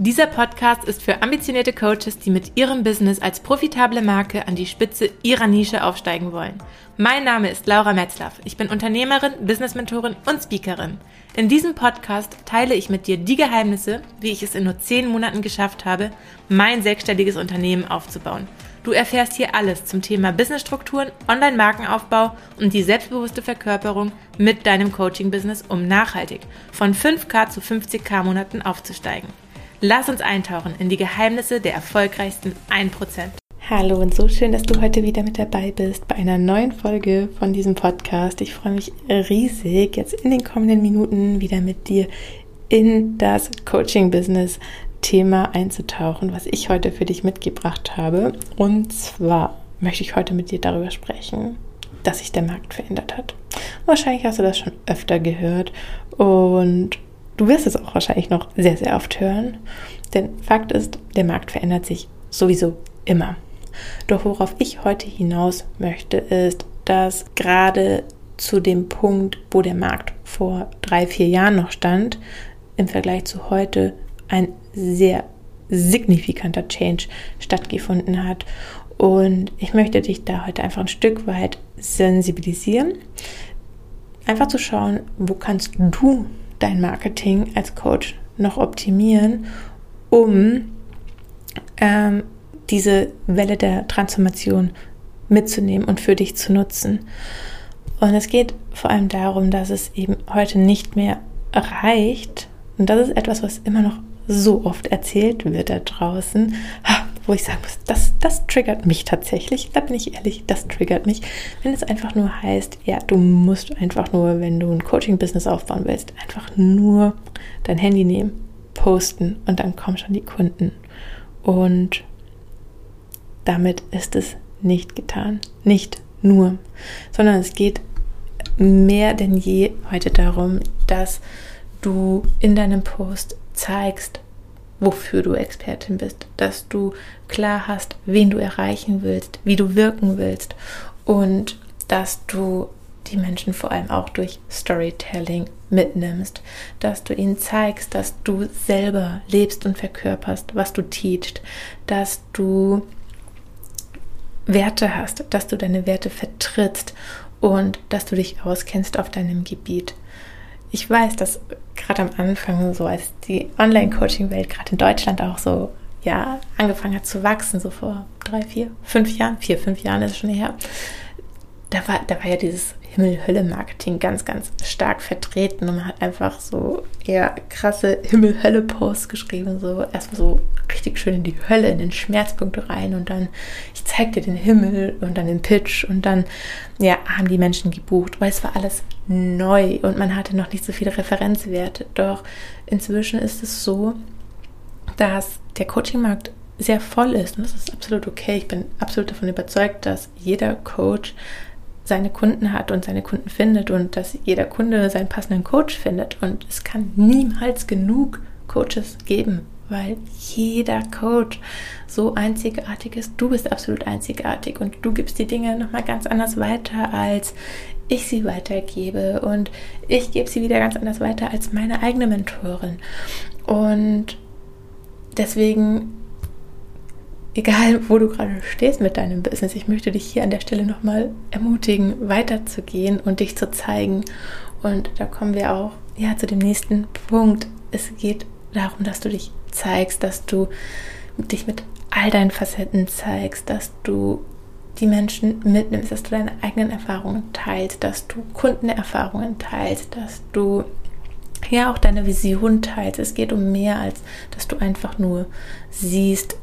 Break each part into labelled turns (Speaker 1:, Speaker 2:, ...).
Speaker 1: Dieser Podcast ist für ambitionierte Coaches, die mit ihrem Business als profitable Marke an die Spitze ihrer Nische aufsteigen wollen. Mein Name ist Laura Metzlaff. Ich bin Unternehmerin, Business-Mentorin und Speakerin. In diesem Podcast teile ich mit dir die Geheimnisse, wie ich es in nur zehn Monaten geschafft habe, mein sechsstelliges Unternehmen aufzubauen. Du erfährst hier alles zum Thema Businessstrukturen, Online-Markenaufbau und die selbstbewusste Verkörperung mit deinem Coaching-Business, um nachhaltig von 5K zu 50K Monaten aufzusteigen. Lass uns eintauchen in die Geheimnisse der erfolgreichsten 1%.
Speaker 2: Hallo und so schön, dass du heute wieder mit dabei bist bei einer neuen Folge von diesem Podcast. Ich freue mich riesig, jetzt in den kommenden Minuten wieder mit dir in das Coaching-Business Thema einzutauchen, was ich heute für dich mitgebracht habe. Und zwar möchte ich heute mit dir darüber sprechen, dass sich der Markt verändert hat. Wahrscheinlich hast du das schon öfter gehört und Du wirst es auch wahrscheinlich noch sehr, sehr oft hören. Denn Fakt ist, der Markt verändert sich sowieso immer. Doch worauf ich heute hinaus möchte, ist, dass gerade zu dem Punkt, wo der Markt vor drei, vier Jahren noch stand, im Vergleich zu heute ein sehr signifikanter Change stattgefunden hat. Und ich möchte dich da heute einfach ein Stück weit sensibilisieren. Einfach zu schauen, wo kannst du dein Marketing als Coach noch optimieren, um ähm, diese Welle der Transformation mitzunehmen und für dich zu nutzen. Und es geht vor allem darum, dass es eben heute nicht mehr reicht, und das ist etwas, was immer noch so oft erzählt wird da draußen, wo ich sagen muss, das, das triggert mich tatsächlich. Da bin ich ehrlich, das triggert mich. Wenn es einfach nur heißt, ja, du musst einfach nur, wenn du ein Coaching-Business aufbauen willst, einfach nur dein Handy nehmen, posten und dann kommen schon die Kunden. Und damit ist es nicht getan. Nicht nur, sondern es geht mehr denn je heute darum, dass du in deinem Post zeigst, wofür du Expertin bist, dass du klar hast, wen du erreichen willst, wie du wirken willst und dass du die Menschen vor allem auch durch Storytelling mitnimmst, dass du ihnen zeigst, dass du selber lebst und verkörperst, was du teachst, dass du Werte hast, dass du deine Werte vertrittst und dass du dich auskennst auf deinem Gebiet ich weiß, dass gerade am Anfang, so als die Online-Coaching-Welt gerade in Deutschland auch so ja, angefangen hat zu wachsen, so vor drei, vier, fünf Jahren, vier, fünf Jahren ist schon her, da war, da war ja dieses Himmel-Hölle-Marketing ganz, ganz stark vertreten und man hat einfach so eher krasse Himmel-Hölle-Posts geschrieben, so. Erstmal so richtig schön in die Hölle, in den Schmerzpunkt rein und dann, ich zeig dir den Himmel und dann den Pitch und dann, ja, haben die Menschen gebucht, weil es war alles neu und man hatte noch nicht so viele Referenzwerte. Doch inzwischen ist es so, dass der Coaching-Markt sehr voll ist und das ist absolut okay. Ich bin absolut davon überzeugt, dass jeder Coach seine Kunden hat und seine Kunden findet und dass jeder Kunde seinen passenden Coach findet. Und es kann niemals genug Coaches geben, weil jeder Coach so einzigartig ist. Du bist absolut einzigartig und du gibst die Dinge nochmal ganz anders weiter, als ich sie weitergebe. Und ich gebe sie wieder ganz anders weiter als meine eigene Mentorin. Und deswegen, egal wo du gerade stehst mit deinem Business, ich möchte dich hier an der Stelle nochmal ermutigen, weiterzugehen und dich zu zeigen. Und da kommen wir auch ja, zu dem nächsten Punkt. Es geht darum, dass du dich zeigst, dass du dich mit all deinen Facetten zeigst, dass du die Menschen mitnimmst, dass du deine eigenen Erfahrungen teilst, dass du Kundenerfahrungen teilst, dass du ja auch deine Vision teilst. Es geht um mehr als, dass du einfach nur siehst,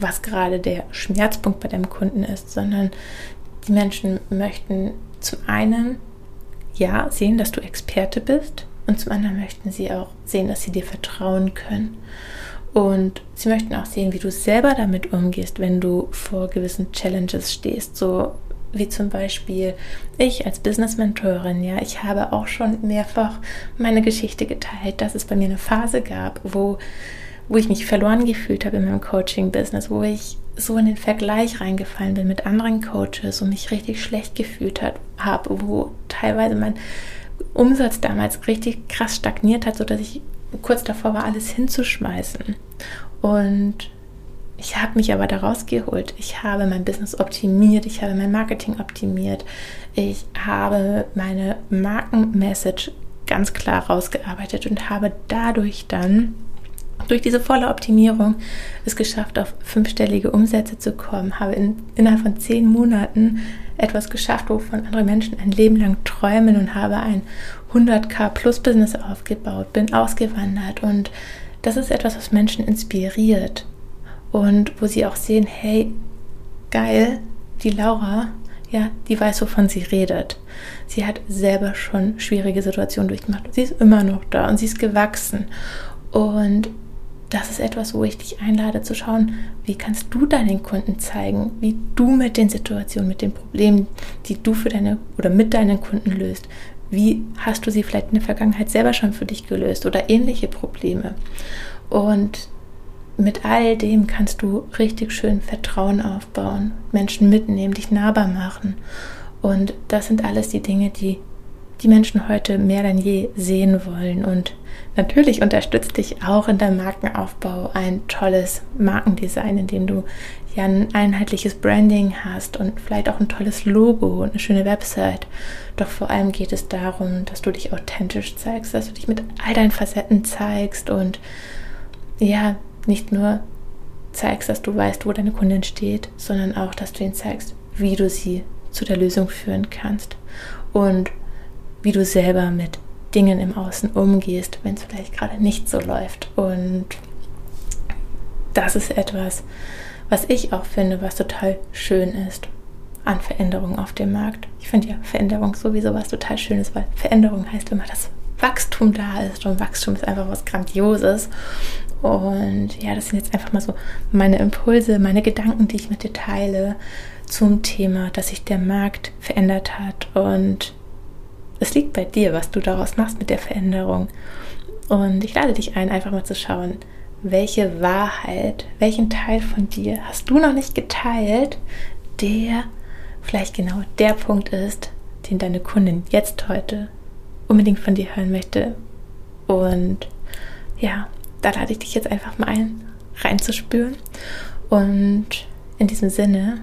Speaker 2: was gerade der Schmerzpunkt bei deinem Kunden ist, sondern die Menschen möchten zum einen ja sehen, dass du Experte bist und zum anderen möchten sie auch sehen, dass sie dir vertrauen können. Und sie möchten auch sehen, wie du selber damit umgehst, wenn du vor gewissen Challenges stehst. So wie zum Beispiel ich als Business-Mentorin, ja, ich habe auch schon mehrfach meine Geschichte geteilt, dass es bei mir eine Phase gab, wo, wo ich mich verloren gefühlt habe in meinem Coaching-Business, wo ich so in den Vergleich reingefallen bin mit anderen Coaches und mich richtig schlecht gefühlt habe, wo teilweise mein Umsatz damals richtig krass stagniert hat, sodass ich kurz davor war, alles hinzuschmeißen. Und ich habe mich aber da rausgeholt. Ich habe mein Business optimiert, ich habe mein Marketing optimiert, ich habe meine Markenmessage ganz klar rausgearbeitet und habe dadurch dann durch diese volle Optimierung es geschafft, auf fünfstellige Umsätze zu kommen, habe in, innerhalb von zehn Monaten etwas geschafft, wovon andere Menschen ein Leben lang träumen und habe ein 100k plus Business aufgebaut, bin ausgewandert und das ist etwas, was Menschen inspiriert und wo sie auch sehen, hey, geil, die Laura, ja, die weiß, wovon sie redet. Sie hat selber schon schwierige Situationen durchgemacht. Sie ist immer noch da und sie ist gewachsen. Und das ist etwas, wo ich dich einlade zu schauen, wie kannst du deinen Kunden zeigen, wie du mit den Situationen, mit den Problemen, die du für deine oder mit deinen Kunden löst, wie hast du sie vielleicht in der Vergangenheit selber schon für dich gelöst oder ähnliche Probleme. Und mit all dem kannst du richtig schön Vertrauen aufbauen, Menschen mitnehmen, dich nahbar machen. Und das sind alles die Dinge, die die Menschen heute mehr denn je sehen wollen. Und natürlich unterstützt dich auch in deinem Markenaufbau ein tolles Markendesign, in dem du ja ein einheitliches Branding hast und vielleicht auch ein tolles Logo und eine schöne Website. Doch vor allem geht es darum, dass du dich authentisch zeigst, dass du dich mit all deinen Facetten zeigst und ja, nicht nur zeigst, dass du weißt, wo deine Kundin steht, sondern auch, dass du ihnen zeigst, wie du sie zu der Lösung führen kannst und wie du selber mit Dingen im Außen umgehst, wenn es vielleicht gerade nicht so läuft. Und das ist etwas, was ich auch finde, was total schön ist an Veränderung auf dem Markt. Ich finde ja Veränderung sowieso was total Schönes, weil Veränderung heißt immer, dass Wachstum da ist und Wachstum ist einfach was Grandioses. Und ja, das sind jetzt einfach mal so meine Impulse, meine Gedanken, die ich mit dir teile zum Thema, dass sich der Markt verändert hat. Und es liegt bei dir, was du daraus machst mit der Veränderung. Und ich lade dich ein, einfach mal zu schauen, welche Wahrheit, welchen Teil von dir hast du noch nicht geteilt, der vielleicht genau der Punkt ist, den deine Kundin jetzt heute unbedingt von dir hören möchte. Und ja, da lade ich dich jetzt einfach mal ein, reinzuspüren. Und in diesem Sinne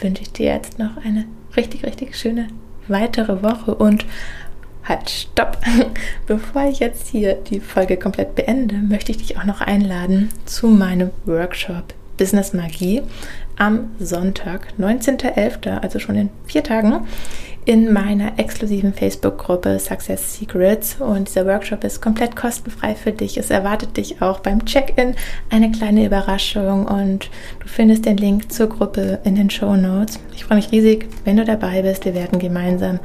Speaker 2: wünsche ich dir jetzt noch eine richtig, richtig schöne weitere Woche und halt, stopp! Bevor ich jetzt hier die Folge komplett beende, möchte ich dich auch noch einladen zu meinem Workshop Business Magie am Sonntag, 19.11., also schon in vier Tagen in meiner exklusiven Facebook-Gruppe Success Secrets. Und dieser Workshop ist komplett kostenfrei für dich. Es erwartet dich auch beim Check-in eine kleine Überraschung und du findest den Link zur Gruppe in den Show Notes. Ich freue mich riesig, wenn du dabei bist. Wir werden gemeinsam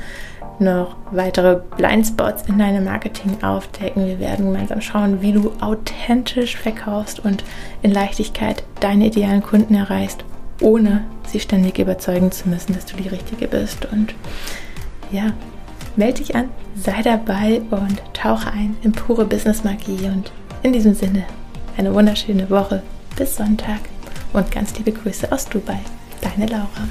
Speaker 2: noch weitere Blindspots in deinem Marketing aufdecken. Wir werden gemeinsam schauen, wie du authentisch verkaufst und in Leichtigkeit deine idealen Kunden erreichst ohne sie ständig überzeugen zu müssen, dass du die Richtige bist. Und ja, melde dich an, sei dabei und tauche ein in pure Business-Magie. Und in diesem Sinne, eine wunderschöne Woche. Bis Sonntag und ganz liebe Grüße aus Dubai. Deine Laura.